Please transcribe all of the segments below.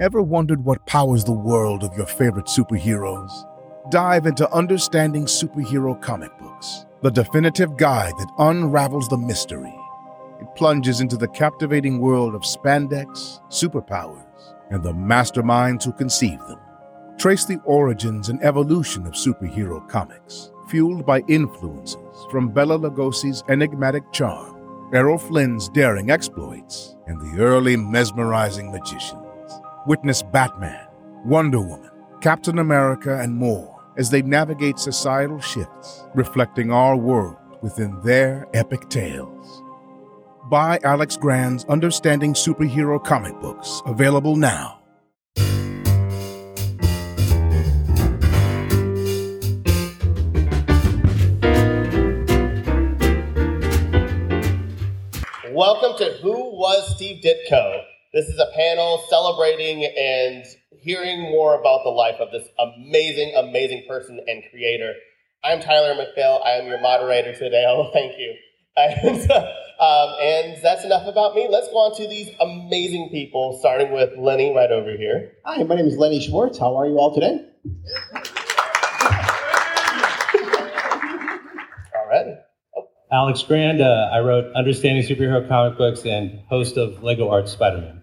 Ever wondered what powers the world of your favorite superheroes? Dive into Understanding Superhero Comic Books, the definitive guide that unravels the mystery. It plunges into the captivating world of spandex, superpowers, and the masterminds who conceive them. Trace the origins and evolution of superhero comics, fueled by influences from Bela Lugosi's enigmatic charm, Errol Flynn's daring exploits, and the early mesmerizing magicians. Witness Batman, Wonder Woman, Captain America, and more as they navigate societal shifts, reflecting our world within their epic tales. Buy Alex Grand's Understanding Superhero comic books, available now. Welcome to Who Was Steve Ditko? This is a panel celebrating and hearing more about the life of this amazing, amazing person and creator. I'm Tyler McPhail. I am your moderator today. Oh, thank you. And, um, and that's enough about me. Let's go on to these amazing people, starting with Lenny right over here. Hi, my name is Lenny Schwartz. How are you all today? All right. Alex Grand. Uh, I wrote Understanding Superhero Comic Books and host of Lego Art Spider-Man.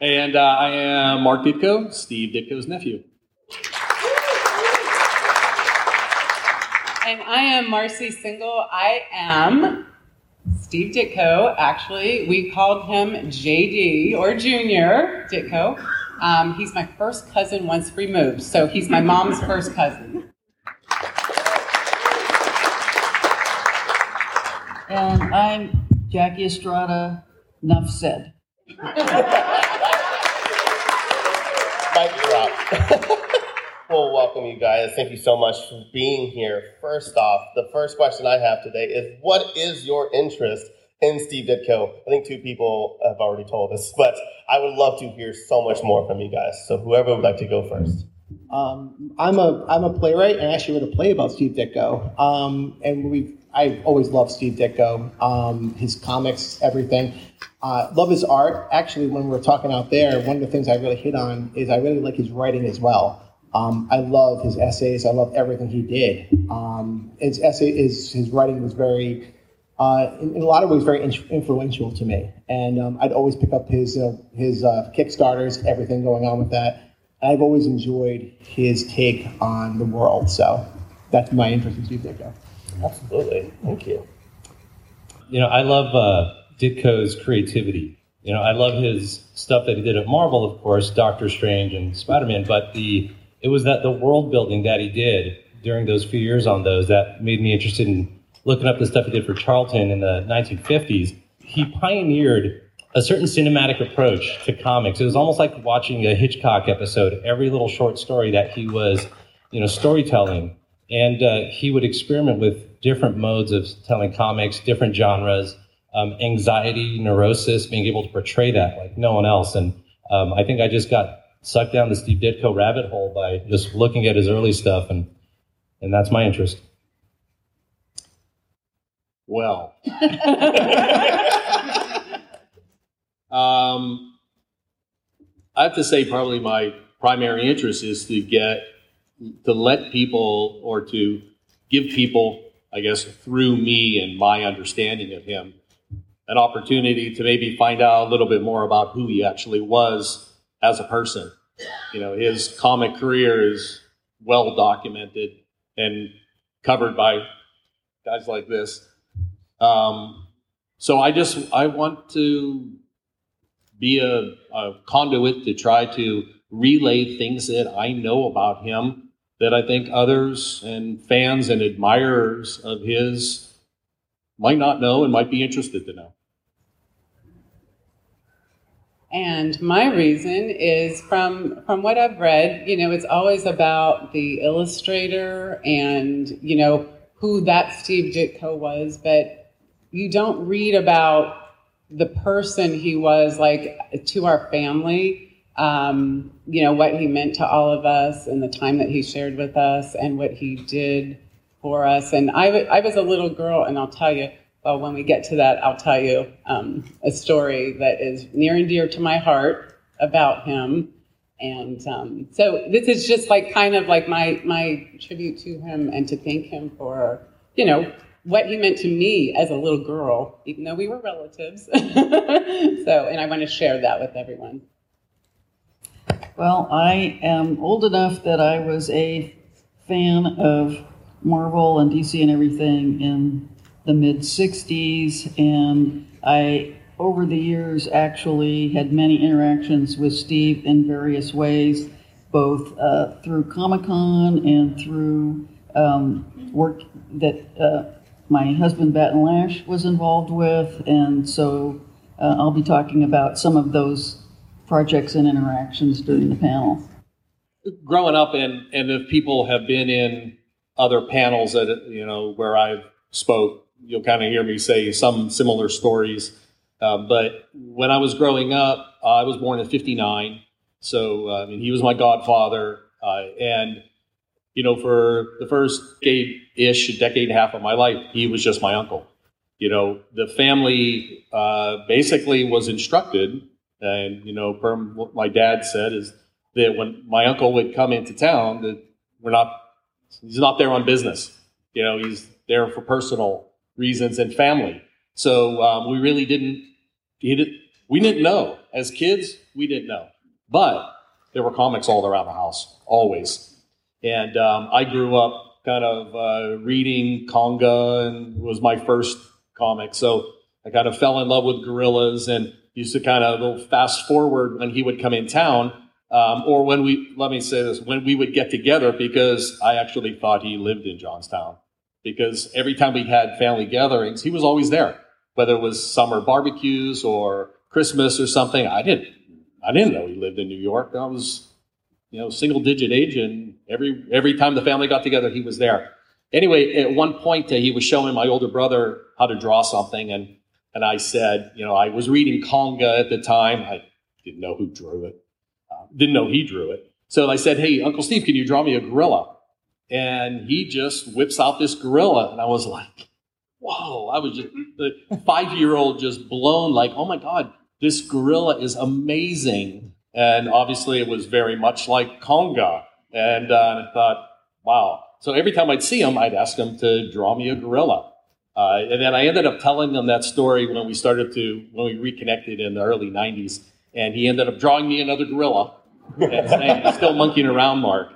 And uh, I am Mark Ditko, Steve Ditko's nephew. And I am Marci Singel. I am Steve Ditko. Actually, we called him JD or Junior Ditko. Um, he's my first cousin once removed, so he's my mom's first cousin. And I'm Jackie Estrada. Enough said. Mic drop. Well, welcome you guys. Thank you so much for being here. First off, the first question I have today is what is your interest in Steve Ditko? I think two people have already told us, but I would love to hear so much more from you guys. So whoever would like to go first. Um, I'm a I'm a playwright and I actually wrote a play about Steve Ditko. Um, and we I always loved Steve Ditko, um, his comics, everything. Uh, love his art. Actually, when we were talking out there, one of the things I really hit on is I really like his writing as well. Um, I love his essays. I love everything he did. Um, his essay, his his writing was very, uh, in, in, a lot of ways, very in- influential to me. And um, I'd always pick up his uh, his uh, Kickstarters, everything going on with that. I've always enjoyed his take on the world. So that's my interest in Steve Ditko. Absolutely. Thank you. You know, I love uh, Ditko's creativity. You know, I love his stuff that he did at Marvel, of course, Doctor Strange and Spider Man. But the it was that the world building that he did during those few years on those that made me interested in looking up the stuff he did for Charlton in the 1950s. He pioneered a certain cinematic approach to comics. It was almost like watching a Hitchcock episode. Every little short story that he was, you know, storytelling, and uh, he would experiment with different modes of telling comics, different genres, um, anxiety, neurosis, being able to portray that like no one else. And um, I think I just got sucked down the Steve Ditko rabbit hole by just looking at his early stuff, and and that's my interest. Well, um, I have to say, probably my primary interest is to get to let people or to give people I guess, through me and my understanding of him, an opportunity to maybe find out a little bit more about who he actually was as a person. You know, his comic career is well documented and covered by guys like this. Um, so I just I want to be a, a conduit to try to relay things that I know about him that I think others and fans and admirers of his might not know and might be interested to know. And my reason is from from what I've read, you know, it's always about the illustrator and, you know, who that Steve Ditko was, but you don't read about the person he was like to our family um, you know, what he meant to all of us and the time that he shared with us and what he did for us. And I, w- I was a little girl, and I'll tell you, well, when we get to that, I'll tell you um, a story that is near and dear to my heart about him. And um, so this is just like kind of like my my tribute to him and to thank him for you know what he meant to me as a little girl, even though we were relatives. so, and I want to share that with everyone. Well, I am old enough that I was a fan of Marvel and DC and everything in the mid 60s, and I, over the years, actually had many interactions with Steve in various ways, both uh, through Comic Con and through um, work that uh, my husband, Batton Lash, was involved with, and so uh, I'll be talking about some of those projects and interactions during the panel. Growing up, and, and if people have been in other panels that you know where I've spoke, you'll kind of hear me say some similar stories. Uh, but when I was growing up, uh, I was born in '59, so uh, I mean he was my godfather, uh, and you know for the first decade-ish, decade and a half of my life, he was just my uncle. You know, the family uh, basically was instructed, and you know, per what my dad said is that when my uncle would come into town, that we're not, he's not there on business. You know, he's there for personal reasons and family. So um, we really didn't, we didn't know. As kids, we didn't know. But there were comics all around the house, always. And um, I grew up kind of uh, reading Konga and was my first comic. So I kind of fell in love with gorillas and used to kind of fast forward when he would come in town. Um, or when we, let me say this, when we would get together because I actually thought he lived in Johnstown because every time we had family gatherings, he was always there. Whether it was summer barbecues or Christmas or something, I didn't. I didn't know he lived in New York. I was, you know, single digit age, and every every time the family got together, he was there. Anyway, at one point, uh, he was showing my older brother how to draw something, and and I said, you know, I was reading Konga at the time. I didn't know who drew it. Uh, didn't know he drew it. So I said, hey, Uncle Steve, can you draw me a gorilla? And he just whips out this gorilla, and I was like, "Whoa!" I was just the five year old just blown, like, "Oh my god, this gorilla is amazing!" And obviously, it was very much like Konga. and uh, I thought, "Wow!" So every time I'd see him, I'd ask him to draw me a gorilla. Uh, and then I ended up telling him that story when we started to, when we reconnected in the early 90s. And he ended up drawing me another gorilla and saying, still monkeying around, Mark.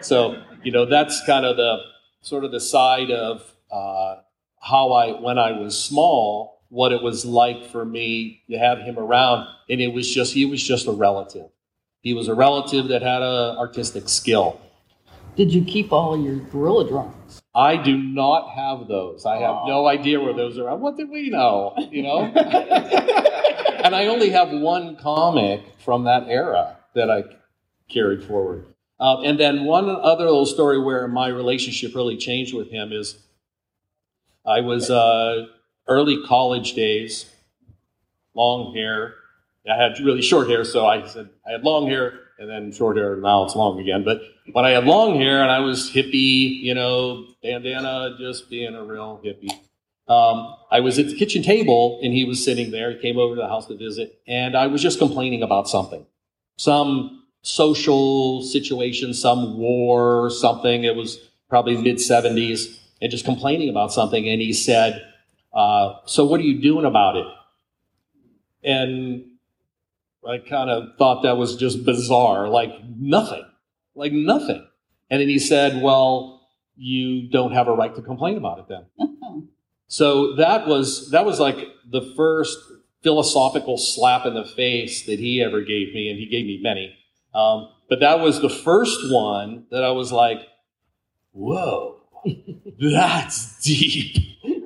So you know, that's kind of the sort of the side of uh, how I, when I was small, what it was like for me to have him around. And it was just, he was just a relative. He was a relative that had an artistic skill. Did you keep all your gorilla drawings? I do not have those. I have Aww. no idea where those are. What did we know? You know? and I only have one comic from that era that I carried forward. Uh, and then one other little story where my relationship really changed with him is I was uh, early college days, long hair. I had really short hair, so I said I had long hair and then short hair. Now it's long again. But when I had long hair and I was hippie, you know, bandana, just being a real hippie. Um, I was at the kitchen table and he was sitting there. He came over to the house to visit, and I was just complaining about something, some social situation, some war, or something. It was probably mid 70s, and just complaining about something. And he said, uh, So, what are you doing about it? And I kind of thought that was just bizarre, like nothing, like nothing. And then he said, Well, you don't have a right to complain about it then. so that was that was like the first philosophical slap in the face that he ever gave me, and he gave me many. Um, but that was the first one that I was like, whoa, that's deep.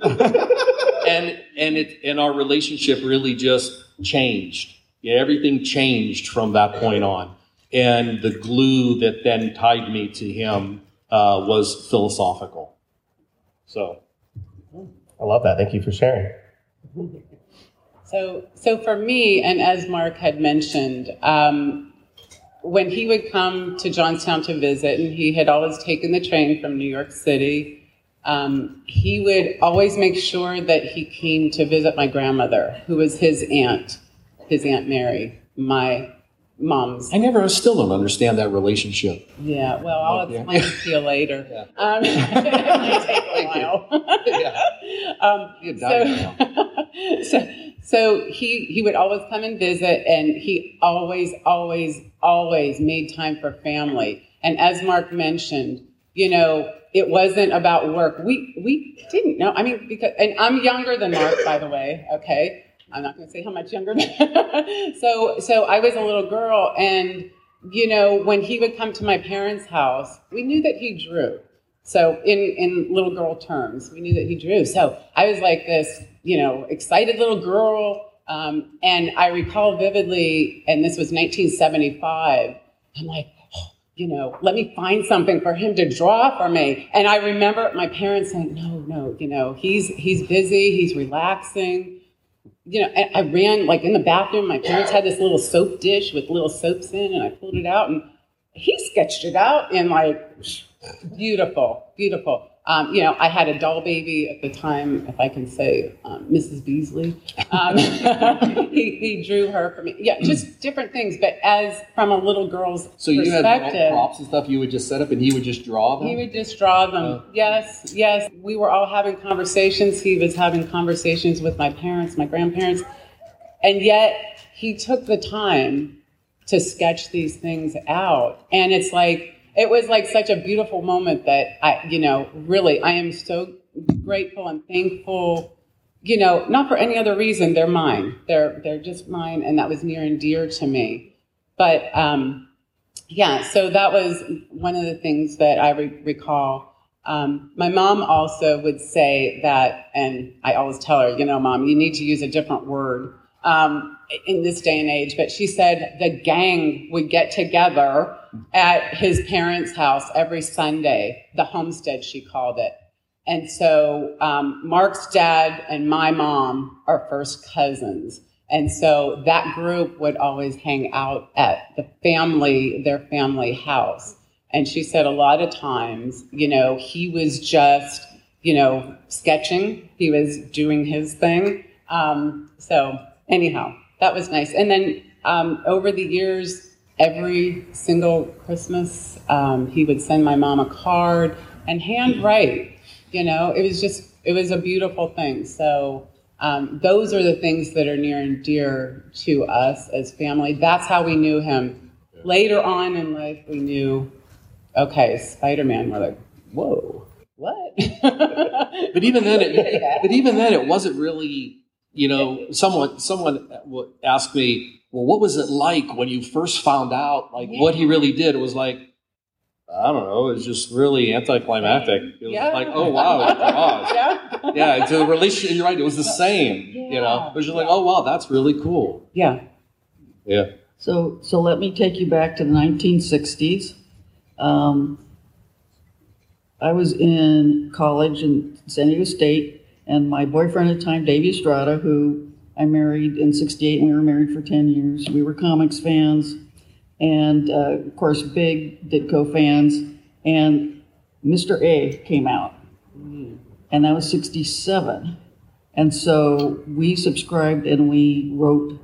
and and it and our relationship really just changed. Yeah, everything changed from that point on. And the glue that then tied me to him uh, was philosophical. So I love that. Thank you for sharing. So, so for me, and as Mark had mentioned, um, when he would come to Johnstown to visit, and he had always taken the train from New York City, um, he would always make sure that he came to visit my grandmother, who was his aunt, his Aunt Mary, my mom's. I never, I still don't understand that relationship. Yeah, well, I'll explain it to you later. Yeah. Um, it might take a while. Yeah. um, so, so, so he he would always come and visit, and he always, always, always made time for family. And as Mark mentioned, you know, it wasn't about work. We we didn't know. I mean, because and I'm younger than Mark, by the way. Okay, I'm not going to say how much younger. so so I was a little girl, and you know, when he would come to my parents' house, we knew that he drew. So in in little girl terms, we knew that he drew. So I was like this, you know, excited little girl. Um, and I recall vividly, and this was 1975. I'm like, oh, you know, let me find something for him to draw for me. And I remember my parents saying, no, no, you know, he's he's busy, he's relaxing you know, and I ran like in the bathroom. My parents had this little soap dish with little soaps in, and I pulled it out, and he sketched it out and like beautiful, beautiful. Um, you know, I had a doll baby at the time, if I can say, um, Mrs. Beasley. Um, he, he drew her for me. Yeah, just different things. But as from a little girl's So you had perspective, props and stuff you would just set up and he would just draw them? he would just draw them. Oh. Yes, yes. We were all having conversations. He was having conversations with my parents, my grandparents. And yet he took the time to sketch these things out. And it's like, it was like such a beautiful moment that I, you know, really, I am so grateful and thankful. You know, not for any other reason. They're mine. They're they're just mine, and that was near and dear to me. But um, yeah, so that was one of the things that I re- recall. Um, my mom also would say that, and I always tell her, you know, mom, you need to use a different word um, in this day and age. But she said the gang would get together at his parents' house every Sunday, the homestead, she called it. And so um, Mark's dad and my mom are first cousins. And so that group would always hang out at the family, their family house. And she said a lot of times, you know, he was just, you know, sketching, he was doing his thing. Um, so, anyhow, that was nice. And then um, over the years, every single Christmas, um, he would send my mom a card and handwrite. You know, it was just, it was a beautiful thing. So, um, those are the things that are near and dear to us as family. That's how we knew him. Later on in life, we knew, okay, Spider Man. We're like, whoa, what? But even then, it, but even then, it wasn't really. You know, someone someone asked me, "Well, what was it like when you first found out like what he really did?" It was like, I don't know, it was just really anticlimactic. It was Yeah. like, oh wow, it yeah. Yeah, it's a relationship. You're right. It was the same. Yeah. You know, it was just like, oh wow, that's really cool. Yeah. Yeah. So, so let me take you back to the 1960s. Um, I was in college in San Diego State, and my boyfriend at the time, Davey Estrada, who I married in '68, and we were married for 10 years. We were comics fans, and uh, of course, big Ditko fans. And Mr. A came out, and that was '67. And so we subscribed and we wrote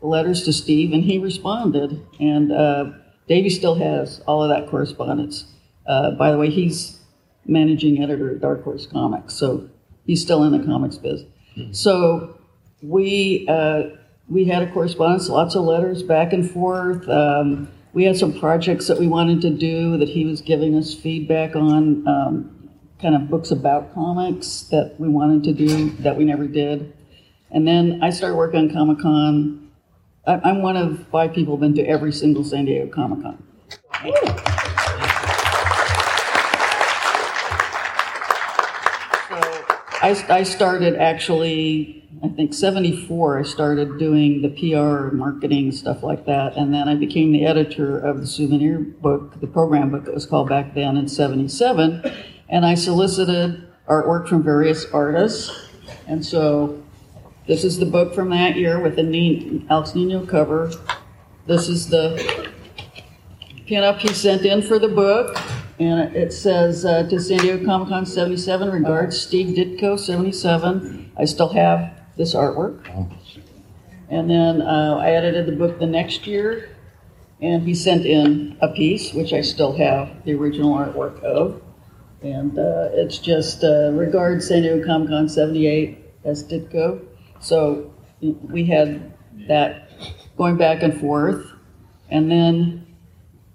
letters to Steve, and he responded. And uh, Davey still has all of that correspondence. Uh, by the way, he's managing editor at Dark Horse Comics, so he's still in the comics biz. So we uh, we had a correspondence, lots of letters back and forth. Um, we had some projects that we wanted to do that he was giving us feedback on, um, kind of books about comics that we wanted to do that we never did. And then I started working on Comic Con. I'm one of five people who've been to every single San Diego Comic Con. I, I started actually, I think 74, I started doing the PR, marketing, stuff like that. And then I became the editor of the souvenir book, the program book that was called back then in 77. And I solicited artwork from various artists. And so this is the book from that year with the neat Alex Nino cover. This is the pinup he sent in for the book. And it says, uh, to San Diego Comic Con 77, regards Steve Ditko 77. I still have this artwork. And then uh, I edited the book the next year, and he sent in a piece, which I still have the original artwork of. And uh, it's just uh, regards San Diego Comic Con 78 as Ditko. So we had that going back and forth. And then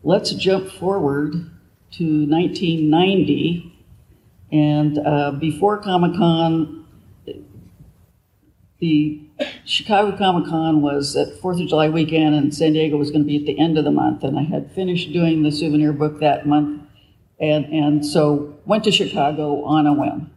let's jump forward to 1990. And uh, before Comic Con, the Chicago Comic Con was at Fourth of July weekend, and San Diego was going to be at the end of the month. And I had finished doing the souvenir book that month, and and so went to Chicago on a whim.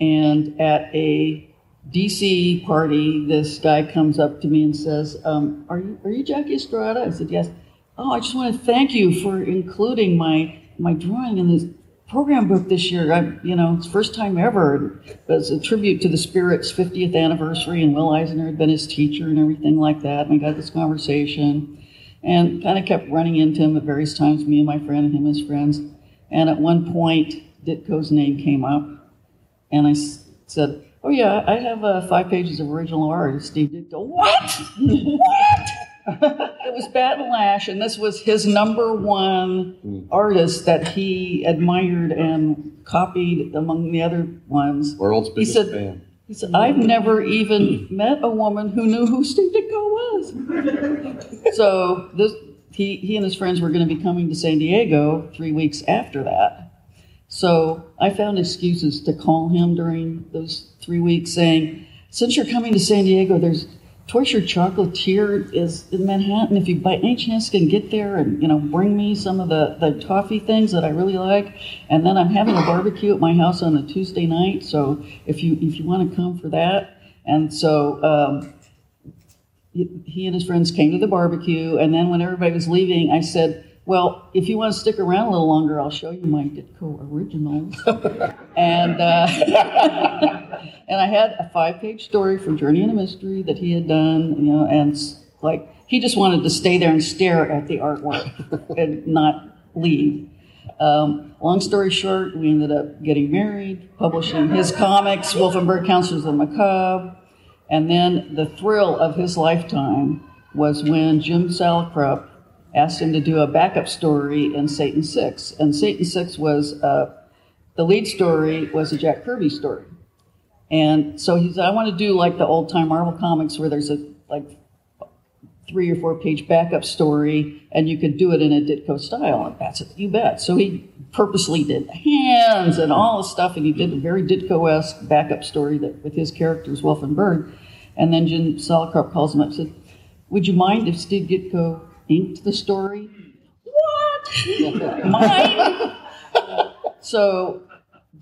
And at a DC party, this guy comes up to me and says, um, "Are you are you Jackie Estrada?" I said, "Yes." Oh, I just want to thank you for including my my drawing in this program book this year. I, you know, it's first time ever. It was a tribute to the Spirit's 50th anniversary, and Will Eisner had been his teacher and everything like that. And we got this conversation, and kind of kept running into him at various times. Me and my friend, and him and his friends. And at one point, Ditko's name came up, and I said, "Oh yeah, I have uh, five pages of original art Steve Ditko." What? what? It was Batton Lash, and this was his number one hmm. artist that he admired and copied among the other ones. World's He biggest said, fan. he said, I've never even met a woman who knew who Steve Ditko was. so this, he, he and his friends were going to be coming to San Diego three weeks after that. So I found excuses to call him during those three weeks saying, since you're coming to San Diego, there's Tortured Chocolatier is in Manhattan. If you by any chance can get there and you know bring me some of the, the toffee things that I really like, and then I'm having a barbecue at my house on a Tuesday night. So if you if you want to come for that, and so um, he and his friends came to the barbecue, and then when everybody was leaving, I said, "Well, if you want to stick around a little longer, I'll show you my Ditko originals." and uh, and I had a five-page story for Journey into Mystery that he had done, you know, and like he just wanted to stay there and stare at the artwork and not leave. Um, long story short, we ended up getting married, publishing his comics, Wolff & Byrd Counselors of the Macabre. And then the thrill of his lifetime was when Jim Salicrup asked him to do a backup story in Satan's Six. And Satan's Six was, uh, the lead story was a Jack Kirby story. And so he said, I want to do like the old time Marvel comics where there's a like three or four page backup story and you could do it in a Ditko style. And that's it, you bet. So he purposely did hands and all the stuff and he did a very Ditko esque backup story that with his characters, Wolff and Byrd. And then Jim Salicrup calls him up and said, Would you mind if Steve Ditko inked the story? What? Mine? So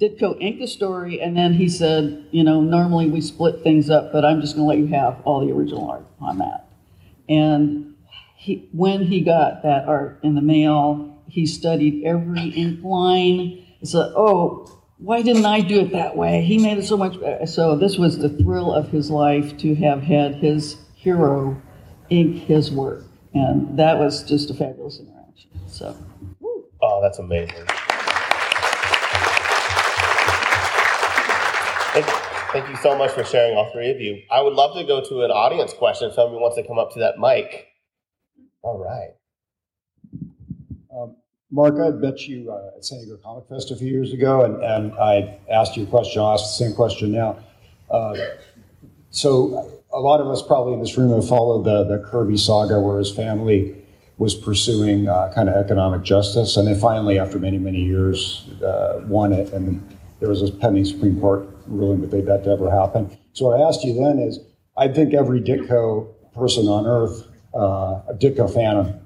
Ditko inked the story, and then he said, you know, normally we split things up, but I'm just going to let you have all the original art on that. And he, when he got that art in the mail, he studied every ink line. He said, oh, why didn't I do it that way? He made it so much better. So this was the thrill of his life to have had his hero ink his work. And that was just a fabulous interaction. So. Oh, that's amazing. Thank, you so much for sharing, all three of you. I would love to go to an audience question if somebody wants to come up to that mic. All right. Um, Mark, I met you uh, at San Diego Comic Fest a few years ago, and, and I asked you a question. I'll ask the same question now. Uh, so, a lot of us probably in this room have followed the, the Kirby saga where his family was pursuing uh, kind of economic justice, and then finally, after many, many years, uh, won it. And there was a pending Supreme Court ruling that they that to ever happen. So, what I asked you then is I think every Ditko person on earth, uh, a Ditko fan,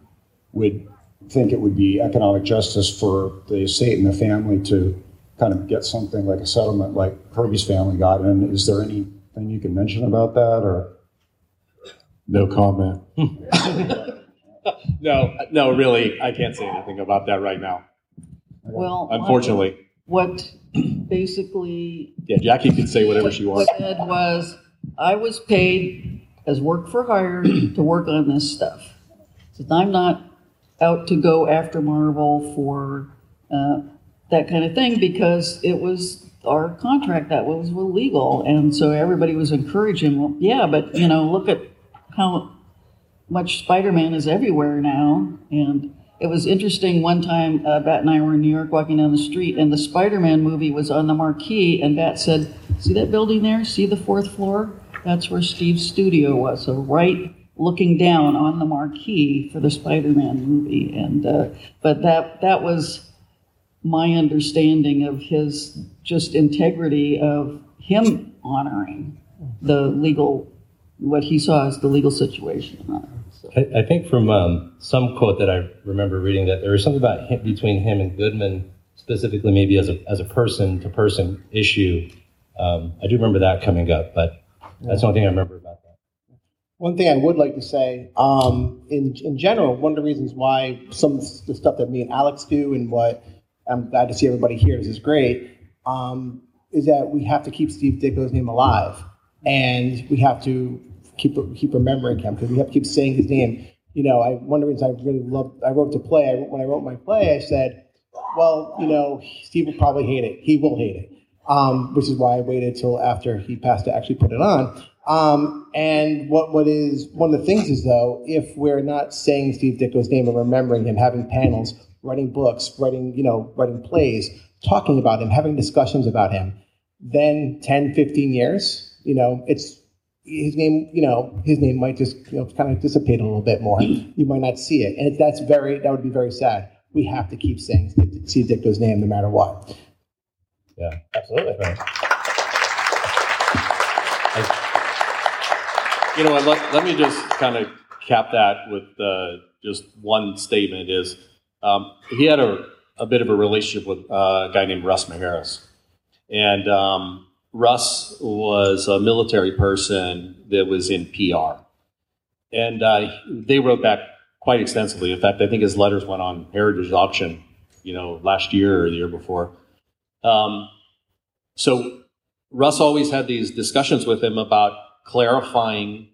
would think it would be economic justice for the estate and the family to kind of get something like a settlement like Kirby's family got. And is there anything you can mention about that or? No comment. no, no, really, I can't say anything about that right now. Well, Unfortunately, what basically yeah, Jackie can say whatever she what wants. said was I was paid as work for hire to work on this stuff. Said I'm not out to go after Marvel for uh, that kind of thing, because it was our contract that was illegal. And so everybody was encouraging, well, yeah, but you know, look at how much Spider Man is everywhere now. And it was interesting one time, uh, Bat and I were in New York walking down the street, and the Spider Man movie was on the marquee, and Bat said, See that building there? See the fourth floor? That's where Steve's studio was. So, right looking down on the marquee for the Spider Man movie. And, uh, but that, that was my understanding of his just integrity of him honoring the legal, what he saw as the legal situation. I, I think from um, some quote that I remember reading that there was something about him, between him and Goodman, specifically maybe as a as a person to person issue. Um, I do remember that coming up, but that's the only thing I remember about that. One thing I would like to say, um, in in general, one of the reasons why some of the stuff that me and Alex do, and what I'm glad to see everybody here, this is great, um, is that we have to keep Steve Ditko's name alive, and we have to keep keep remembering him because we have to keep saying his name. You know, I one of the reasons I really loved I wrote to play. I, when I wrote my play, I said, "Well, you know, Steve will probably hate it. He will hate it," um, which is why I waited till after he passed to actually put it on. Um, and what what is one of the things is though, if we're not saying Steve Ditko's name and remembering him, having panels, writing books, writing you know, writing plays, talking about him, having discussions about him, then 10, 15 years, you know, it's his name, you know, his name might just, you know, kind of dissipate a little bit more. You might not see it, and that's very, that would be very sad. We have to keep saying Steve Ditko's name no matter what. Yeah, Absolutely. right. You know? Let, let me just kind of cap that with uh, just one statement: is um, he had a, a bit of a relationship with uh, a guy named Russ Maheras, and um, Russ was a military person that was in PR, and uh, they wrote back quite extensively. In fact, I think his letters went on Heritage Auction, you know, last year or the year before. Um, so Russ always had these discussions with him about clarifying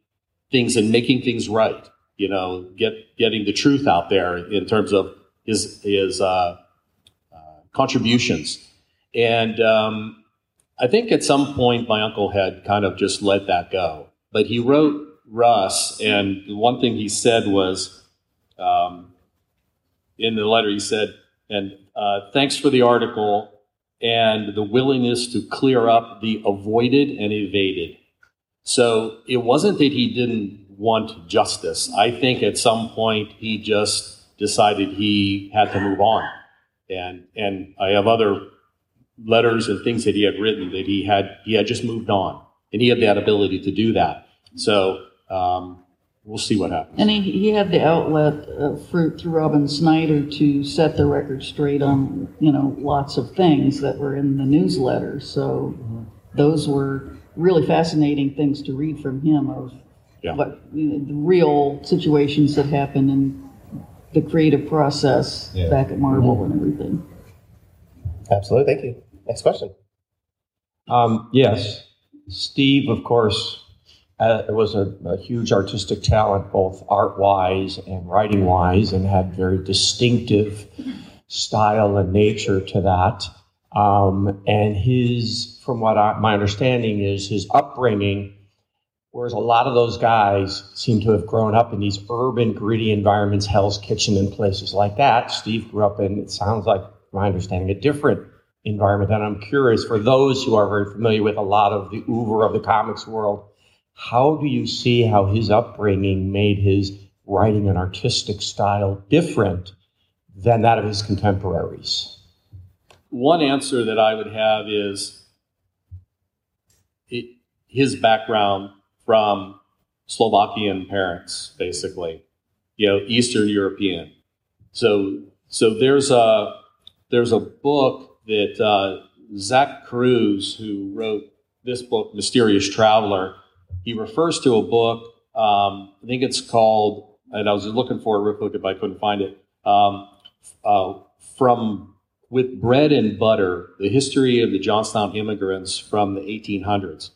things and making things right. You know, get getting the truth out there in terms of his his uh, uh, contributions. And um, I think at some point my uncle had kind of just let that go. But he wrote Russ, and the one thing he said was um, in the letter he said, and uh, thanks for the article and the willingness to clear up the avoided and evaded. So it wasn't that he didn't want justice. I think at some point he just decided he had to move on. And and I have other letters and things that he had written that he had he had just moved on, and he had that ability to do that. So um, we'll see what happens. And he, he had the outlet uh, for, through Robin Snyder to set the record straight on, you know, lots of things that were in the newsletter. So those were really fascinating things to read from him of Yeah. what you know, the real situations that happened in the creative process Yeah. back at Marvel and everything. Absolutely. Thank you. Next question. Um, yes, Steve, of course, uh, was a, a huge artistic talent, both art wise and writing wise, and had very distinctive style and nature to that. Um, and his, from what I, my understanding is, his upbringing, whereas a lot of those guys seem to have grown up in these urban, gritty environments, Hell's Kitchen, and places like that. Steve grew up in, it sounds like, my understanding, a different environment. And I'm curious, for those who are very familiar with a lot of the oeuvre of the comics world, how do you see how his upbringing made his writing and artistic style different than that of his contemporaries? One answer that I would have is it, his background from Slovakian parents, basically, you know, Eastern European. So, so there's a there's a book that uh, Zack Kruse, who wrote this book, Mysterious Traveler, he refers to a book. Um, I think it's called, and I was looking for it real quick if I couldn't find it. Um, uh, from with bread and butter, the history of the Johnstown immigrants from the 1800s,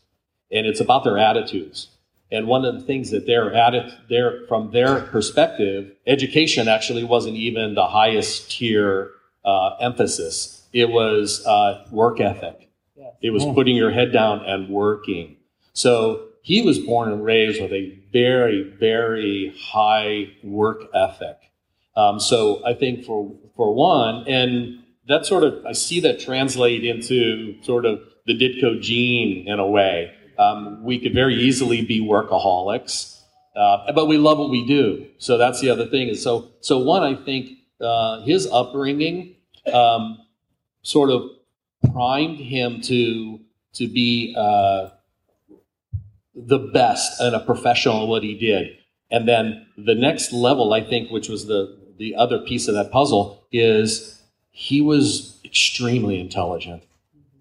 and it's about their attitudes. And one of the things that their from their perspective, education actually wasn't even the highest tier uh, emphasis. It was uh, work ethic. It was putting your head down and working. So he was born and raised with a very, very high work ethic. Um, so I think for for one, and that sort of I see that translate into sort of the Ditko gene in a way. Um, we could very easily be workaholics, uh, but we love what we do. So that's the other thing. Is so so one, I think uh, his upbringing um, sort of primed him to to be uh, the best and a professional at what he did. And then the next level, I think, which was the the other piece of that puzzle, is he was extremely intelligent.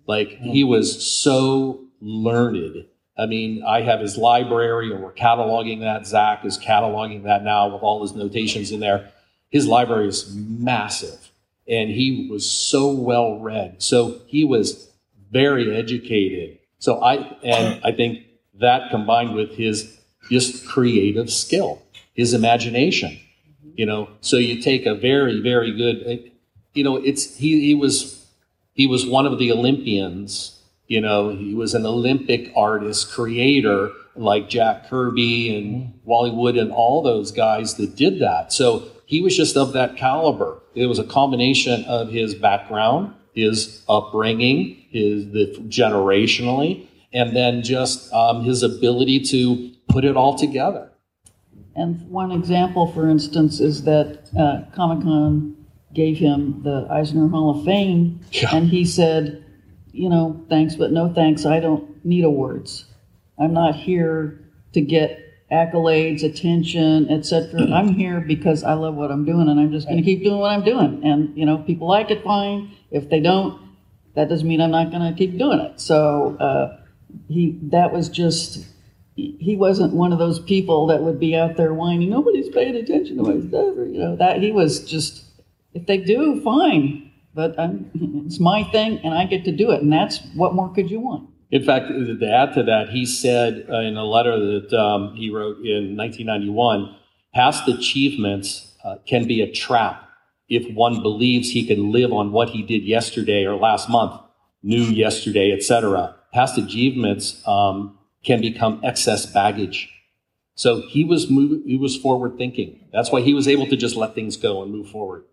Like he was so learned. I mean, I have his library, and we're cataloging that. Zach is cataloging that now with all his notations in there. His library is massive, and he was so well read. So he was very educated. So I and I think that combined with his just creative skill, his imagination. You know, so you take a very, very good. You know, it's he. He was he was one of the Olympians. You know, he was an Olympic artist, creator, like Jack Kirby and mm-hmm. Wally Wood and all those guys that did that. So he was just of that caliber. It was a combination of his background, his upbringing, his the generationally, and then just um, his ability to put it all together. And one example, for instance, is that uh, Comic Con gave him the Eisner Hall of Fame, Yeah. and he said, you know, thanks, but no thanks. I don't need awards. I'm not here to get accolades, attention, etc. I'm here because I love what I'm doing, and I'm just going to keep doing what I'm doing. And you know, people like it, fine. If they don't, that doesn't mean I'm not going to keep doing it. So uh, he, that was just he wasn't one of those people that would be out there whining, nobody's paying attention to what he's doing. You know, that he was just, if they do, fine. But I'm, it's my thing and I get to do it. And that's what more could you want? In fact, to add to that, he said uh, in a letter that um, he wrote in 1991 past achievements uh, can be a trap if one believes he can live on what he did yesterday or last month, new yesterday, etc. Past achievements um, can become excess baggage. So he was move, he was forward thinking. That's why he was able to just let things go and move forward.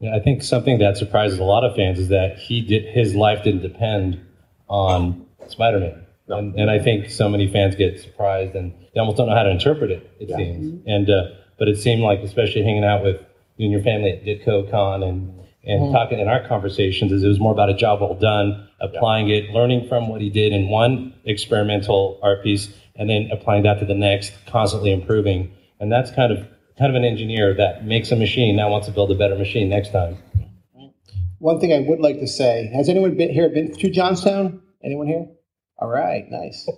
Yeah, I think something that surprises a lot of fans is that he did his life didn't depend on Spider-Man, and, and I think so many fans get surprised and they almost don't know how to interpret it. It seems, and uh, but it seemed like, especially hanging out with you and your family at Ditko Con and and talking in our conversations, is it was more about a job well done, applying it, learning from what he did in one experimental art piece, and then applying that to the next, constantly improving, and that's kind of kind of an engineer that makes a machine now wants to build a better machine next time. One thing I would like to say: Has anyone been here been to Johnstown? Anyone here? All right, nice.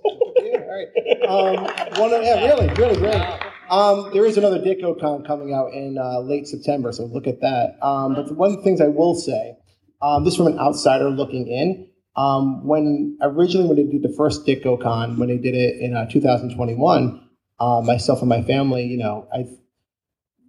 yeah, all right. Um, one of, yeah, really, really great. Um, there is another Ditko Con coming out in uh, late September, so look at that. Um, but one of the things I will say, um, this from an outsider looking in, um, when originally when they did the first Ditko Con, when they did it in uh, 2021, uh, myself and my family, you know, I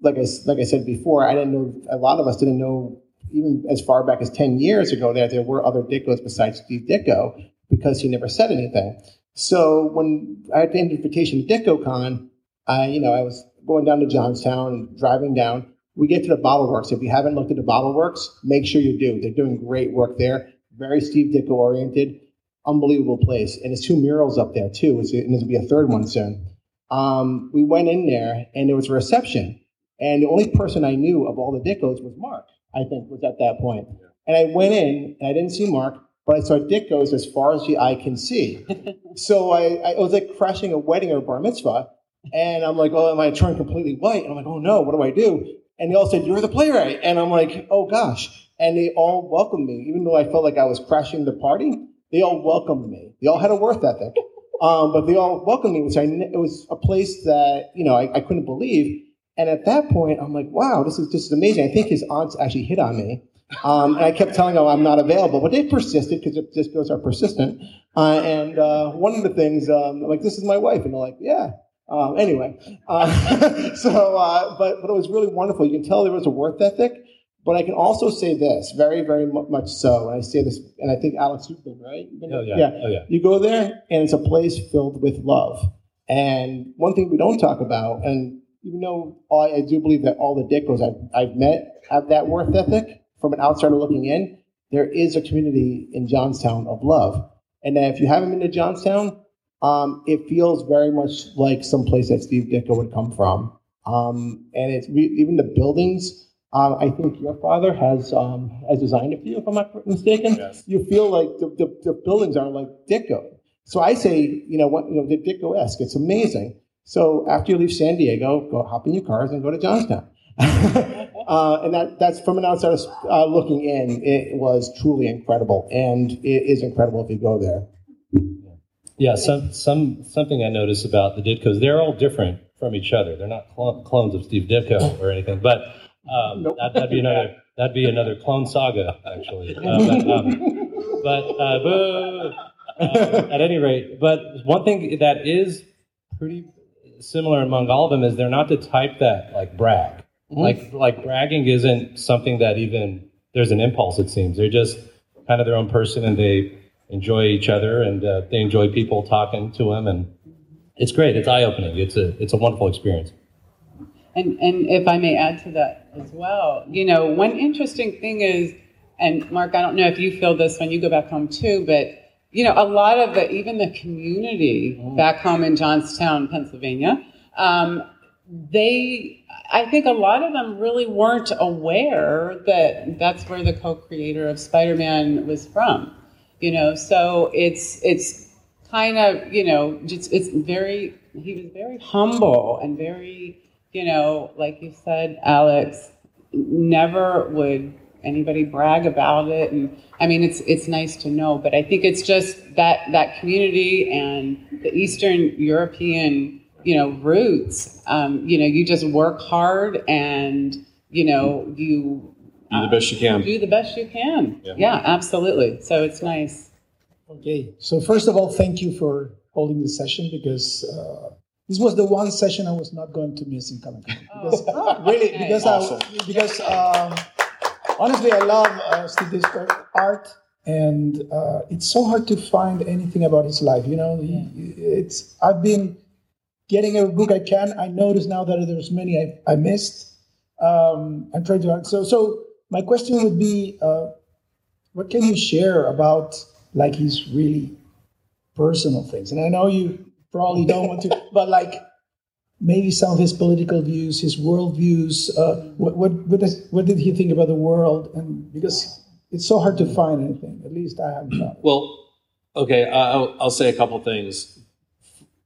like I like I said before, I didn't know. A lot of us didn't know even as far back as ten years ago that there were other Ditkos besides Steve Ditko because he never said anything. So when I had the invitation to DitkoCon, I you know I was going down to Johnstown and driving down. We get to the Bottle Works. If you haven't looked at the Bottle Works, make sure you do. They're doing great work there. Very Steve Ditko oriented, unbelievable place. And there's two murals up there too. And there's gonna be a third one soon. Um, we went in there and there was a reception. And the only person I knew of all the Ditkos was Mark, I think, was at that point. And I went in and I didn't see Mark, but I Ditkos as far as the eye can see. so I, I it was like crashing a wedding or a bar mitzvah. And I'm like, oh, am I turned completely white? And I'm like, oh no, what do I do? And they all said, you're the playwright. And I'm like, oh gosh. And they all welcomed me, even though I felt like I was crashing the party. They all welcomed me. They all had a worth ethic. Um, but they all welcomed me, which I, it was a place that, you know, I, I couldn't believe. And at that point, I'm like, wow, this is this is amazing. I think his aunts actually hit on me. Um, and I kept telling them I'm not available, but they persisted because Ditkos are persistent. Uh, and uh, one of the things, um, like, this is my wife. And they're like, yeah. Um, anyway, uh, so, uh, but, but it was really wonderful. You can tell there was a worth ethic, But I can also say this, very, very much so, and I say this, and I think Alex, you've been right. You've been, Oh, yeah. Oh, yeah. You go there, and it's a place filled with love. And one thing we don't talk about, and even though I, I do believe that all the Ditkos I've, I've met have that worth ethic, from an outsider looking in, there is a community in Johnstown of love. And if you haven't been to Johnstown, um, it feels very much like some place that Steve Ditko would come from. Um, and it's re- even the buildings. Um, I think your father has um, has designed a few, if I'm not mistaken. Yes. You feel like the, the, the buildings are like Ditko. So I say, you know, what you know, the Ditko esque. It's amazing. So after you leave San Diego, go hop in your cars and go to Johnstown. uh, and that that's from an outsider uh, looking in. It was truly incredible, and it is incredible if you go there. Yeah, some some something I noticed about the Ditkos, they're all different from each other. They're not cl- clones of Steve Ditko or anything, but um, that, that'd be another that'd be another clone saga actually. But um, but uh, uh, at any rate, but one thing that is pretty similar among all of them is they're not the type that like brag. Like like bragging isn't something that even there's an impulse. It seems they're just kind of their own person and they enjoy each other and uh, they enjoy people talking to them and it's great. It's eye opening. It's a it's a wonderful experience. And and if I may add to that as well, you know, one interesting thing is, and Mark, I don't know if you feel this when you go back home too, but you know, a lot of the even the community back home in Johnstown, Pennsylvania, um, they, I think a lot of them really weren't aware that that's where the co-creator of Spider-Man was from. You know, so it's it's kind of you know just it's very he was very humble and very you know like you said alex never would anybody brag about it and i mean it's it's nice to know but i think it's just that that community and the eastern european you know roots um, you know you just work hard and you know you Do the best you can. do the best you can Yeah. yeah absolutely so it's nice Okay, so first of all, thank you for holding this session because uh, this was the one session I was not going to miss in Comic Con. Because really, okay. because I, because um, honestly, I love uh, Steve Ditko's art, and uh, it's so hard to find anything about his life. You know, he, it's I've been getting every book I can. I notice now that there's many I, I missed. Um, I'm trying to so so. My question would be, uh, what can you share about like his really personal things? And I know you probably don't want to, but like maybe some of his political views, his world views. Uh, what what what, does, what did he think about the world? And because it's so hard to find anything, at least I haven't found. it. Well, okay, I'll, I'll say a couple things.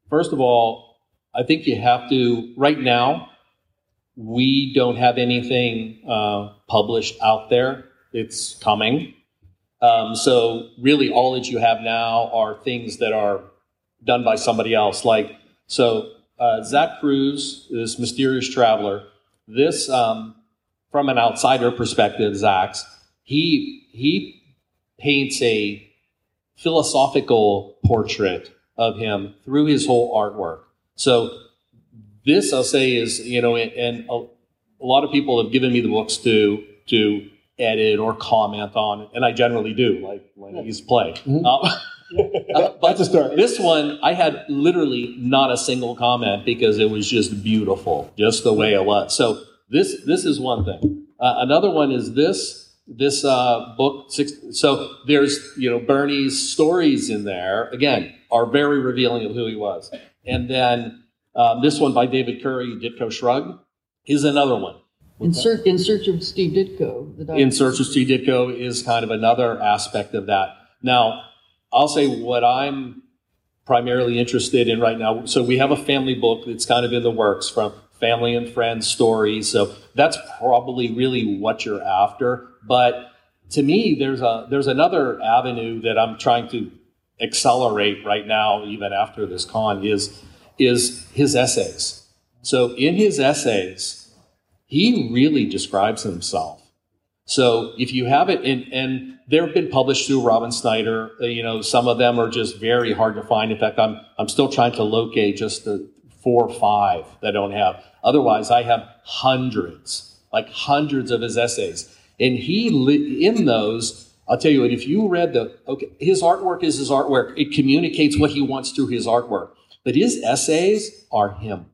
First of all, I think you have to, right now, we don't have anything uh, published out there. It's coming. Um, so, really, all that you have now are things that are done by somebody else. Like, so uh, Zack Kruse, this mysterious traveler, this, um, from an outsider perspective, Zack's, he, he paints a philosophical portrait of him through his whole artwork. So this I'll say is, you know, and, a, a lot of people have given me the books to to edit or comment on, and I generally do, like when he's play. Uh, uh, but That's a start. this one, I had literally not a single comment because it was just beautiful, just the way it was. So this this is one thing. Uh, another one is this this uh, book. Six, so there's you know Bernie's stories in there again are very revealing of who he was, and then um, this one by David Currie, Ditko Shrug, is another one. In search, in search of Steve Ditko. The. In Search of Steve Ditko is kind of another aspect of that. Now, I'll say what I'm primarily interested in right now. So we have a family book that's kind of in the works from family and friends stories. So that's probably really what you're after. But to me, there's a there's another avenue that I'm trying to accelerate right now, even after this con, is is his essays. So in his essays, he really describes himself. So if you have it, and, and they've been published through Robin Snyder, uh, you know, some of them are just very hard to find. In fact, I'm, I'm still trying to locate just the four or five that I don't have. Otherwise, I have hundreds, like hundreds of his essays. And he, in those, I'll tell you what, if you read the, okay, his artwork is his artwork. It communicates what he wants through his artwork. But his essays are him.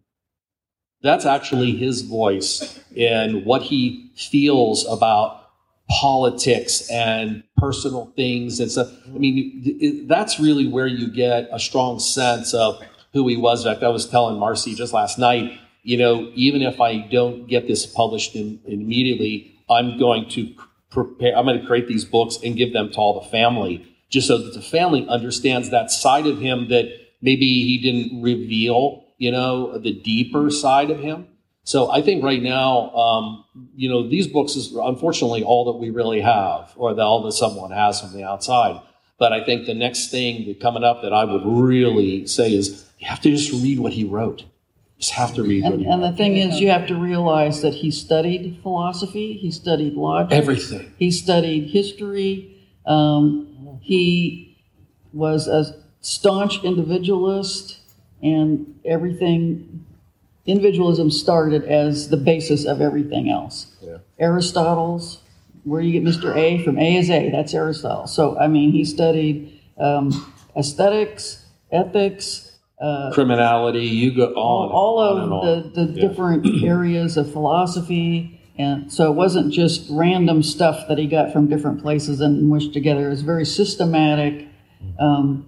That's actually his voice and what he feels about politics and personal things and stuff. I mean, that's really where you get a strong sense of who he was. In fact, I was telling Marci just last night, you know, even if I don't get this published in, immediately, I'm going to prepare, I'm going to create these books and give them to all the family, just so that the family understands that side of him that maybe he didn't reveal, you know, the deeper side of him. So I think right now, um, you know, these books is unfortunately all that we really have, or that all that someone has from the outside. But I think the next thing coming up that I would really say is you have to just read what he wrote. Just have to read. And, and the thing is, you have to realize that he studied philosophy, he studied logic, everything. he studied history. Um, he was a staunch individualist, and everything. Individualism started as the basis of everything else. Yeah. Aristotle's, where you get Mr. A from A is A, that's Aristotle. So, I mean, he studied um, aesthetics, ethics, uh, Criminality. You go all, on. all on of and on. the, the Yeah. different areas of philosophy. And so it wasn't just random stuff that he got from different places and mushed together. It was very systematic, um,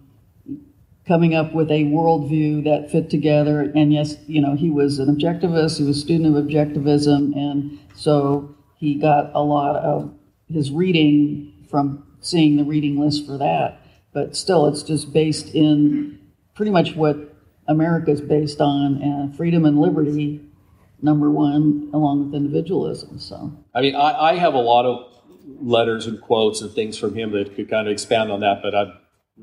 coming up with a worldview that fit together. And yes, you know, he was an objectivist, he was a student of objectivism. And so he got a lot of his reading from seeing the reading list for that. But still, it's just based in pretty much what America's based on, and freedom and liberty, number one, along with individualism. So, I mean, I, I have a lot of letters and quotes and things from him that could kind of expand on that, but I'd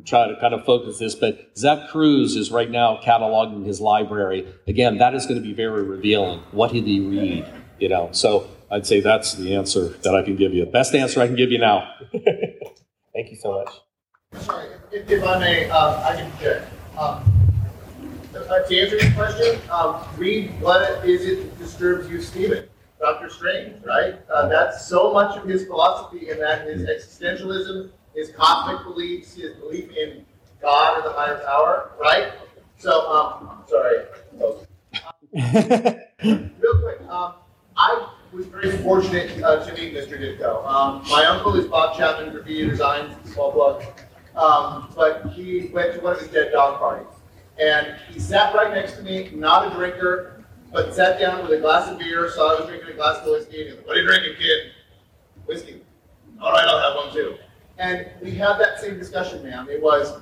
try to kind of focus this. But Zack Kruse is right now cataloging his library. Again, that is going to be very revealing. What did he read? You know, so I'd say that's the answer that I can give you. Best answer I can give you now. Thank you so much. Sorry, if, if I may, um, I can check. Um, uh, to answer your question, um, read what is it that disturbs you, Stephen? Doctor Strange, right? Uh, that's so much of his philosophy and that his existentialism, his cosmic beliefs, his belief in God or the higher power, right? So, um, sorry. Um, real quick, um, I was very fortunate uh, to meet Mr. Ditko. Um, my uncle is Bob Chapman, Graphitti Designs, small plug. Um, but he went to one of his dead dog parties. And he sat right next to me, not a drinker, but sat down with a glass of beer, saw I was drinking a glass of whiskey, and he goes, What are you drinking, kid? Whiskey. All right, I'll have one too. And we had that same discussion, man. It was,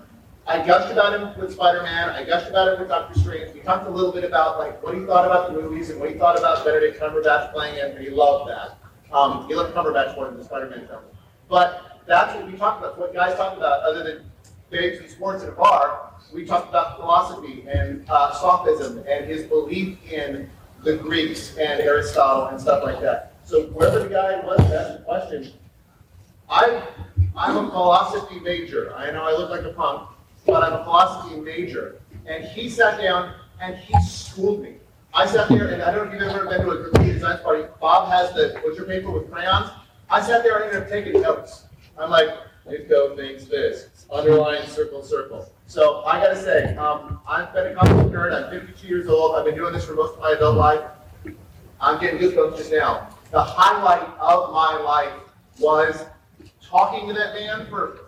I gushed about him with Spider-Man. I gushed about him with Doctor Strange. We talked a little bit about like what he thought about the movies and what he thought about Benedict Cumberbatch playing it, and he loved that. Um, he loved Cumberbatch more than the Spider-Man film. But that's what we talked about. What guys talk about, other than babes and sports at a bar, we talked about philosophy and uh, sophism and his belief in the Greeks and Aristotle and stuff like that. So whoever the guy was asked the question, I, I'm a philosophy major. I know I look like a punk, but I'm a philosophy major. And he sat down and he schooled me. I sat there, and I don't know if you've ever been to a Graphitti Design party. Bob has the butcher paper with crayons. I sat there and ended up taking notes. I'm like, Ditko thinks this. Underline, circle, circle. So I gotta say, um, I've been a comic nerd. I'm 52 years old. I've been doing this for most of my adult life. I'm getting goosebumps just now. The highlight of my life was talking to that man for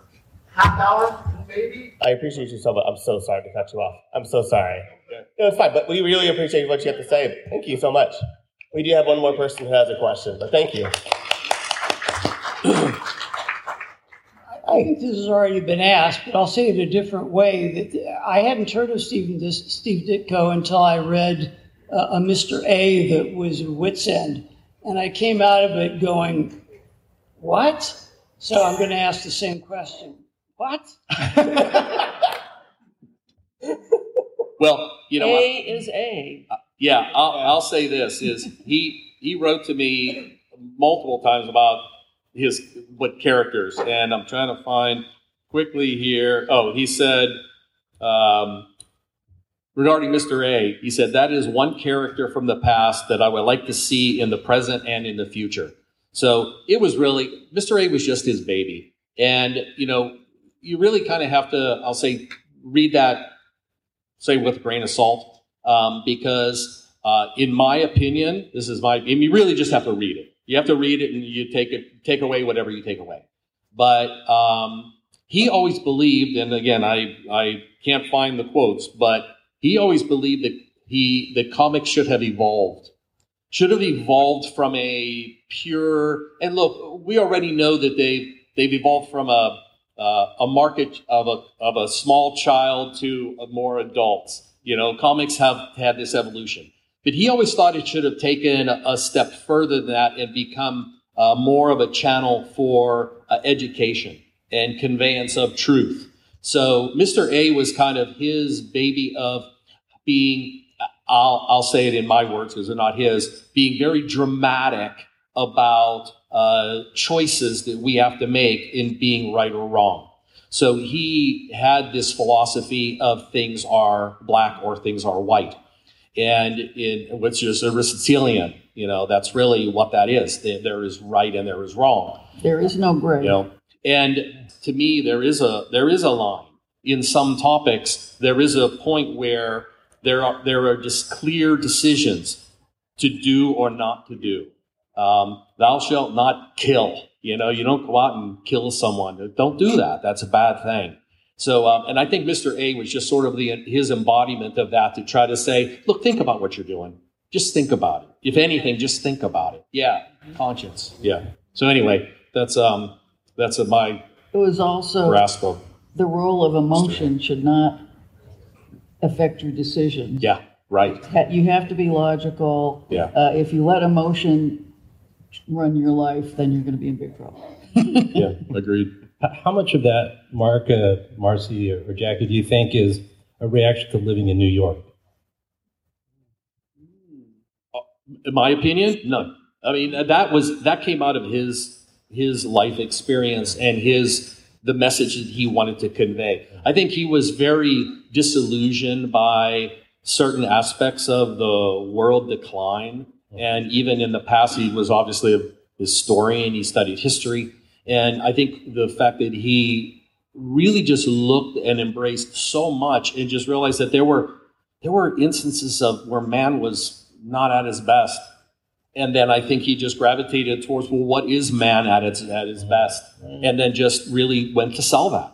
half hour, maybe. I appreciate you so much. I'm so sorry to cut you off. I'm so sorry. No, it's fine, but we really appreciate what you have to say. Thank you so much. We do have one more person who has a question, but thank you. I think this has already been asked, but I'll say it a different way. That I hadn't heard of Stephen Dis- Steve Ditko until I read uh, a Mr. A that was a witzend, and I came out of it going, "What?" So I'm going to ask the same question. What? Well, you know, A I- is A. yeah, I'll, I'll say this is he he wrote to me multiple times about his what characters, and I'm trying to find quickly here. Oh, he said um, regarding Mr. A, he said that is one character from the past that I would like to see in the present and in the future. So it was really, Mr. A was just his baby. And, you know, you really kind of have to, I'll say, read that, say, with a grain of salt, um, because uh, in my opinion, this is my, I mean, you really just have to read it. You have to read it and you take it, take away whatever you take away. But um, he always believed, and again, I, I can't find the quotes, but he always believed that he, that comics should have evolved should have evolved from a pure and look we already know that they they've evolved from a uh, a market of a of a small child to more adults you know comics have had this evolution but he always thought it should have taken a step further than that and become uh, more of a channel for uh, education and conveyance of truth so mr a was kind of his baby of being I'll, I'll say it in my words because they're not his, being very dramatic about uh, choices that we have to make in being right or wrong. So he had this philosophy of things are black or things are white. And in which is Aristotelian, you know, that's really what that is. There is right and there is wrong. There is no gray. You know, and to me, there is a there is a line in some topics. There is a point where there are, there are just clear decisions to do or not to do. Um, thou shalt not kill. You know, you don't go out and kill someone. Don't do that. That's a bad thing. So, um, and I think Mr. A was just sort of the, his embodiment of that to try to say, look, think about what you're doing. Just think about it. If anything, just think about it. Yeah, conscience. Yeah. So anyway, that's um, that's a, my. It was also grasp of the role of emotion should not affect your decision. Yeah, right. You have to be logical. Yeah. Uh, if you let emotion run your life, then you're going to be in big trouble. yeah, agreed. How much of that, Mark, uh, Marci, or Jackie, do you think is a reaction to living in New York? In my opinion, none. I mean, that was that came out of his his life experience and his the message that he wanted to convey. I think he was very disillusioned by certain aspects of the world decline. And even in the past, he was obviously a historian, he studied history. And I think the fact that he really just looked and embraced so much and just realized that there were there were instances of where man was not at his best. And then I think he just gravitated towards, well, what is man at its at his best? And then just really went to sell that.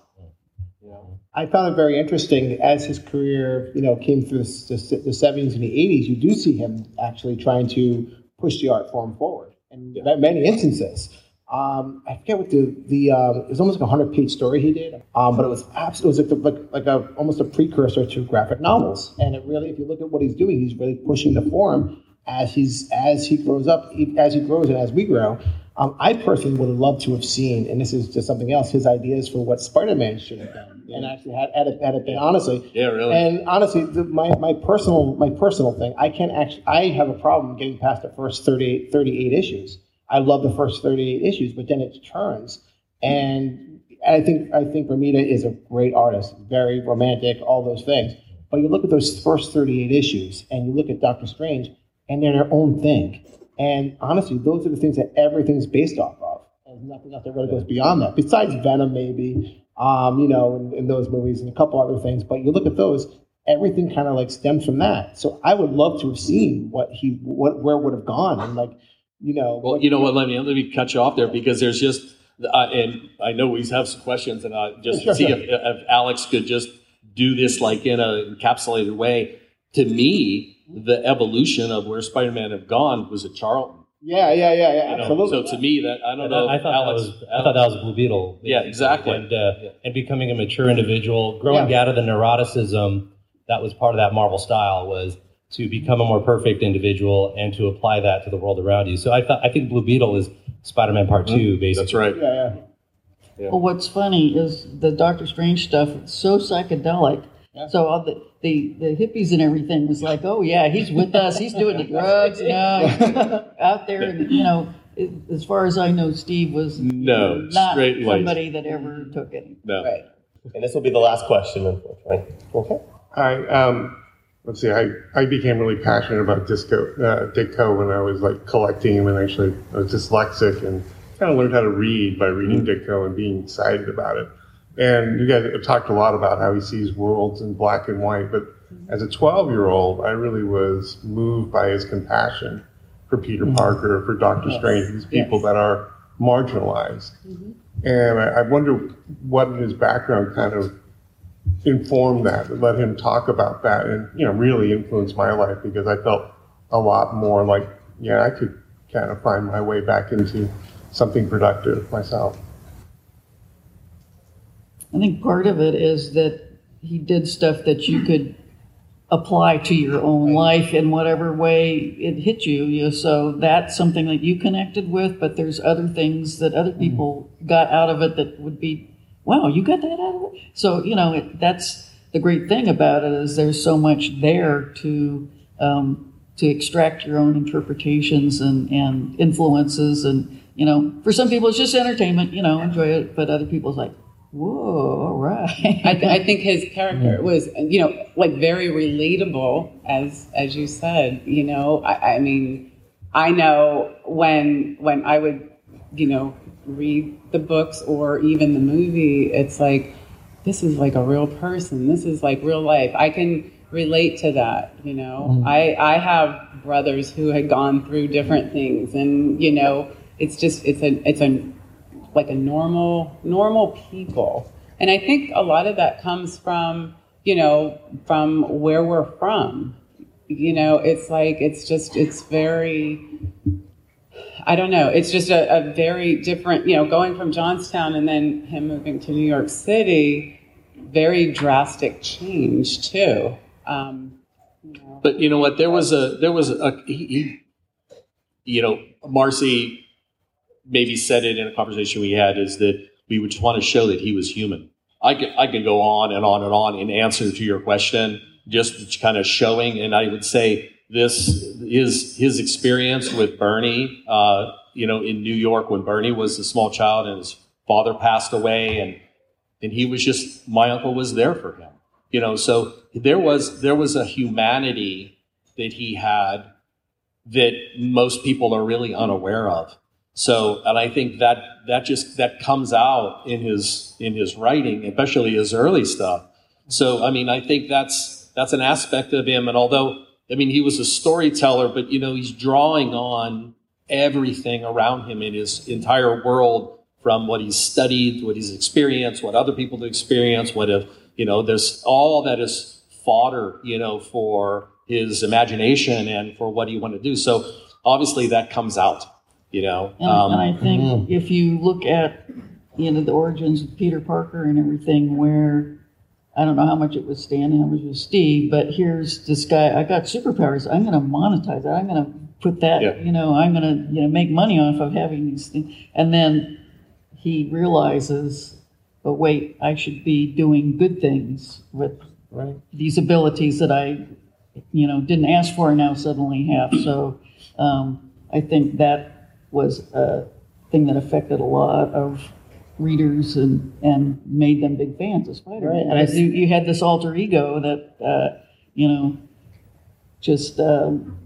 I found it very interesting as his career, you know, came through the, the, the 70s and the 80s. You do see him actually trying to push the art form forward, and yeah. many instances. Um, I forget what the the um, it was almost like a hundred page story he did, um, but it was absolutely it was like, the, like like a almost a precursor to graphic novels. And it really, if you look at what he's doing, he's really pushing the form as he's as he grows up, as he grows, and as we grow. Um, I personally would have loved to have seen, and this is just something else, his ideas for what Spider-Man should have done, and actually had, had, it, had it been honestly. Yeah, really. And honestly, the, my, my personal my personal thing, I can't actually. I have a problem getting past the first 38, 38 issues. I love the first 38 issues, but then it turns, and I think I think Romita is a great artist, very romantic, all those things. But you look at those first 38 issues, and you look at Doctor Strange, and they're their own thing and honestly, those are the things that everything's based off of. There's nothing else that really goes beyond that, besides Venom, maybe, um, you know, in, in, those movies and a couple other things. But you look at those, everything kind of like stems from that. So I would love to have seen what he, what where would have gone, and like, you know. Well, what, you know what? Let me let me cut you off there because there's just, uh, and I know we have some questions, and I just sure, see sure. If, if Alex could just do this like in a encapsulated way. To me, the evolution of where Spider-Man have gone was at Charlton. Yeah, yeah, yeah, yeah, know, absolutely. So to me, that I don't know. I, I thought Alex, that was I thought that was Blue Beetle. Yeah, exactly. And uh, yeah. and becoming a mature individual, growing yeah. out of the neuroticism that was part of that Marvel style was to become a more perfect individual and to apply that to the world around you. So I thought I think Blue Beetle is Spider-Man Part mm-hmm. Two, basically. That's right. Yeah, yeah. yeah. Well, what's funny is the Doctor Strange stuff. It's so psychedelic Yeah. so all the, the, the hippies and everything was like, oh yeah, he's with us. He's doing the drugs now, out there, and you know, as far as I know, Steve was no not straight somebody that ever took it. No. Right. And this will be the last question, unfortunately. Okay. All right. Um, let's see, I, I became really passionate about disco, uh, Ditko when I was like collecting him and actually I was dyslexic and kind of learned how to read by reading mm-hmm. Ditko and being excited about it. And you guys have talked a lot about how he sees worlds in black and white, but mm-hmm. as a 12 year old, I really was moved by his compassion for Peter mm-hmm. Parker, for Doctor Yes. Strange, these people Yes. that are marginalized. And I, I wonder what in his background kind of informed that, let him talk about that, and you know, really influenced my life because I felt a lot more like, yeah, I could kind of find my way back into something productive myself. I think part of it is that he did stuff that you could apply to your own life in whatever way it hit you. you know, so that's something that you connected with, but there's other things that other mm-hmm. people got out of it that would be, wow, you got that out of it? So, you know, it, that's the great thing about it is there's so much there to, um, to extract your own interpretations and, and influences. And, you know, for some people it's just entertainment, you know, enjoy it, but other people's like, whoa, all right. I, th- I think his character was, you know, like very relatable, as as you said. You know, I, I mean, I know when when I would, you know, read the books or even the movie, it's like this is like a real person. This is like real life. I can relate to that. You know, Mhm. I I have brothers who had gone through different things, and you know, it's just it's a it's a like a normal normal people and i think a lot of that comes from you know from where we're from you know it's like it's just it's very i don't know it's just a, a very different you know going from johnstown and then him moving to new york city very drastic change too um, But you know what? There was a there was a he, he you know Marci maybe said it in a conversation we had is that we would just want to show that he was human. I could I could go on and on and on in answer to your question, just kind of showing. And I would say this is his experience with Bernie. Uh, you know, in New York when Bernie was a small child and his father passed away, and and he was just my uncle was there for him. You know, so there was there was a humanity that he had that most people are really unaware of. So, and I think that that just that comes out in his in his writing, especially his early stuff. So, I mean, I think that's that's an aspect of him. And although, I mean, he was a storyteller, but you know, he's drawing on everything around him in his entire world, from what he's studied, what he's experienced, what other people have experienced, what if you know, there's all that is fodder, you know, for his imagination and for what he wanted to do. So obviously that comes out, you know. And, Um, and I think if you look at you know the origins of Peter Parker and everything, where I don't know how much it was Stan, how much it was Steve, but here's this guy. I got superpowers. I'm going to monetize that. I'm going to put that. Yeah. You know, I'm going to you know make money off of having these things. And then he realizes, but wait, I should be doing good things with these abilities that I you know didn't ask for and now suddenly have. So um, I think that was a thing that affected a lot of readers and and made them big fans of Spider-Man. Right, and I Because you, you had this alter ego that uh, you know just um,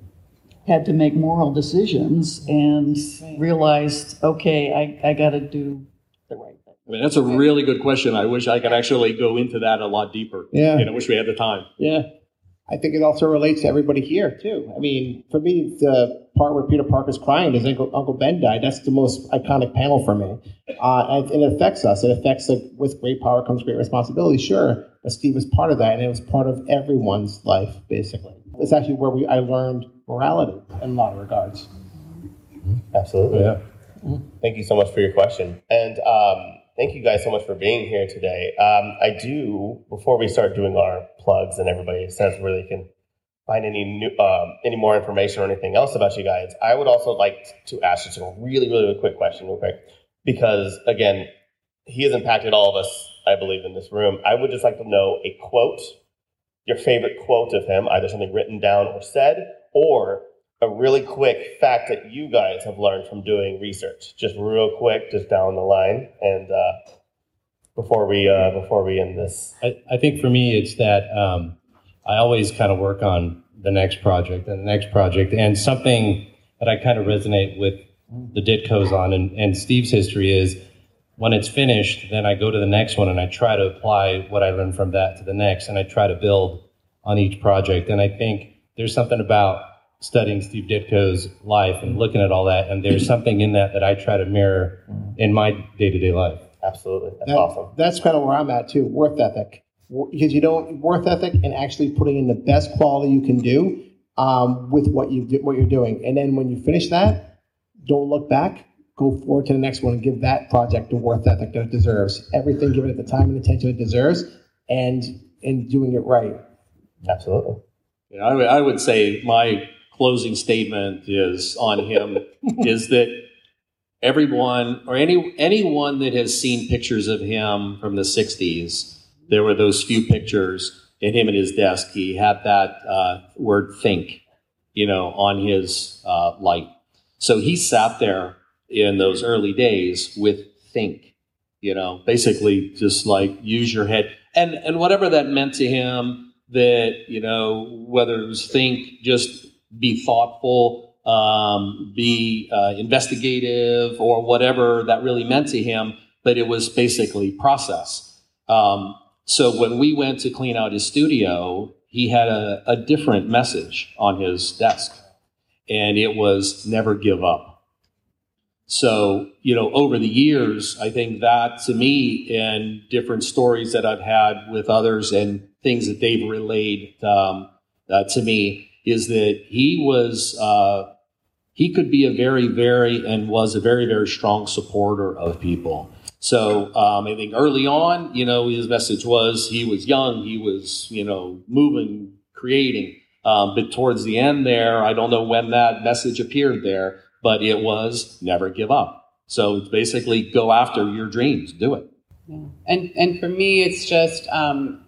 had to make moral decisions and realized, okay, I, I got to do the right thing. I mean, that's a really good question. I wish I could actually go into that a lot deeper. Yeah. And I wish we had the time. Yeah. I think it also relates to everybody here too. I mean, for me, the part where Peter Parker's crying is Uncle, Uncle Ben died. That's the most iconic panel for me, uh, and, and it affects us. It affects like with great power comes great responsibility. Sure, but Steve was part of that, and it was part of everyone's life basically. It's actually where we I learned morality in a lot of regards. Absolutely. Yeah. Thank you so much for your question. And um, thank you guys so much for being here today. Um, I do, before we start doing our plugs and everybody says where they can find any new, um, any more information or anything else about you guys, I would also like to ask just a really, really, really quick question, real quick. Because again, he has impacted all of us, I believe, in this room. I would just like to know a quote, your favorite quote of him, either something written down or said, or a really quick fact that you guys have learned from doing research. Just real quick, just down the line, and uh, before we uh, before we end this. I, I think for me, it's that um, I always kind of work on the next project and the next project. And something that I kind of resonate with the Ditkos on and, and Steve's history is when it's finished, then I go to the next one and I try to apply what I learned from that to the next and I try to build on each project. And I think there's something about studying Steve Ditko's life and looking at all that, and there's something in that that I try to mirror in my day to day life. Absolutely. That's That- awesome. That's kind of where I'm at too. Worth ethic, because you don't worth ethic and actually putting in the best quality you can do um, with what you what you're doing, and then when you finish that, don't look back. Go forward to the next one and give that project the worth ethic that it deserves. Everything given it the time and attention it deserves, and and doing it right. Absolutely. Yeah, know, I would, I would say my closing statement is on him is that everyone or any anyone that has seen pictures of him from the 60s, there were those few pictures in him at his desk. He had that uh, word think, you know, on his uh, light. So he sat there in those early days with think, you know, basically just like use your head and and whatever that meant to him that you know whether it was think just be thoughtful um, be uh, investigative or whatever that really meant to him but it was basically process. Um, so when we went to clean out his studio he had a, a different message on his desk and it was never give up. So, you know, over the years, I think that to me and different stories that I've had with others and things that they've relayed um, uh, to me is that he was, uh, he could be a very, very, and was a very, very strong supporter of people. So um, I think early on, you know, his message was he was young, he was, you know, moving, creating. Um, but towards the end there, I don't know when that message appeared there, but it was never give up. So it's basically go after your dreams, do it. and and for me it's just um,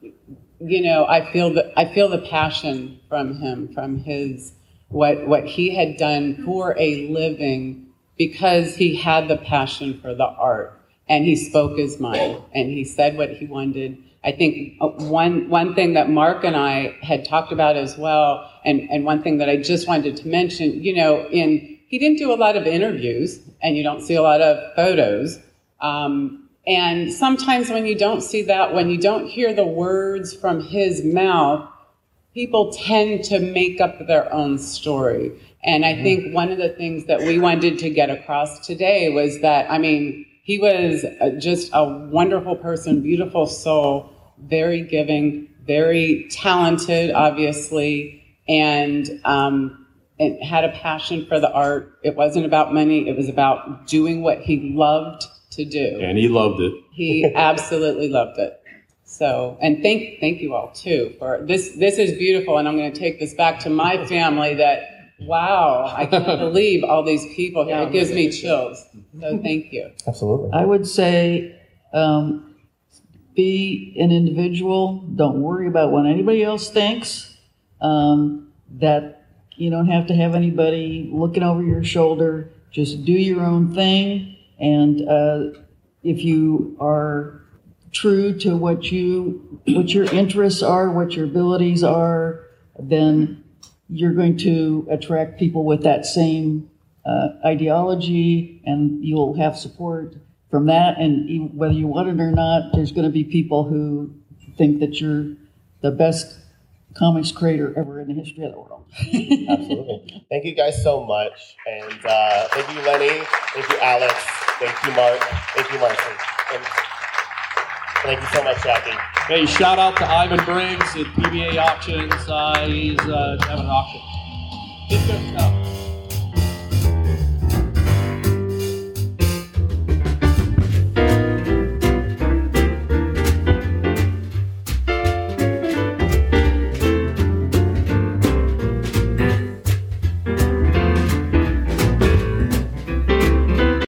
you know i feel the i feel the passion from him from his what what he had done for a living because he had the passion for the art and he spoke his mind and he said what he wanted. I think uh, one one thing that mark and i had talked about as well and and one thing that i just wanted to mention you know in he didn't do a lot of interviews and you don't see a lot of photos um, and sometimes when you don't see that, when you don't hear the words from his mouth, people tend to make up their own story. And I think one of the things that we wanted to get across today was that, I mean, he was uh, just a wonderful person, beautiful soul, very giving, very talented, obviously, and, um, and had a passion for the art. It wasn't about money, it was about doing what he loved to do. And he loved it. He absolutely loved it. So, and thank thank you all too for this. This is beautiful, and I'm going to take this back to my family. That wow, I can't believe all these people here. It gives me chills. So thank you. Absolutely. I would say um, be an individual. Don't worry about what anybody else thinks. Um, that you don't have to have anybody looking over your shoulder. Just do your own thing. And uh, if you are true to what you what your interests are, what your abilities are, then you're going to attract people with that same uh, ideology, and you'll have support from that. And whether you want it or not, there's going to be people who think that you're the best comics creator ever in the history of the world. Absolutely. Thank you guys so much. And uh, thank you, Lenny. Thank you, Alex. Thank you, Mark. Thank you. And thank you so much, Jackie. Hey, shout out to Ivan Briggs at PBA Auctions. Uh, he's uh, having an auction. Good stuff.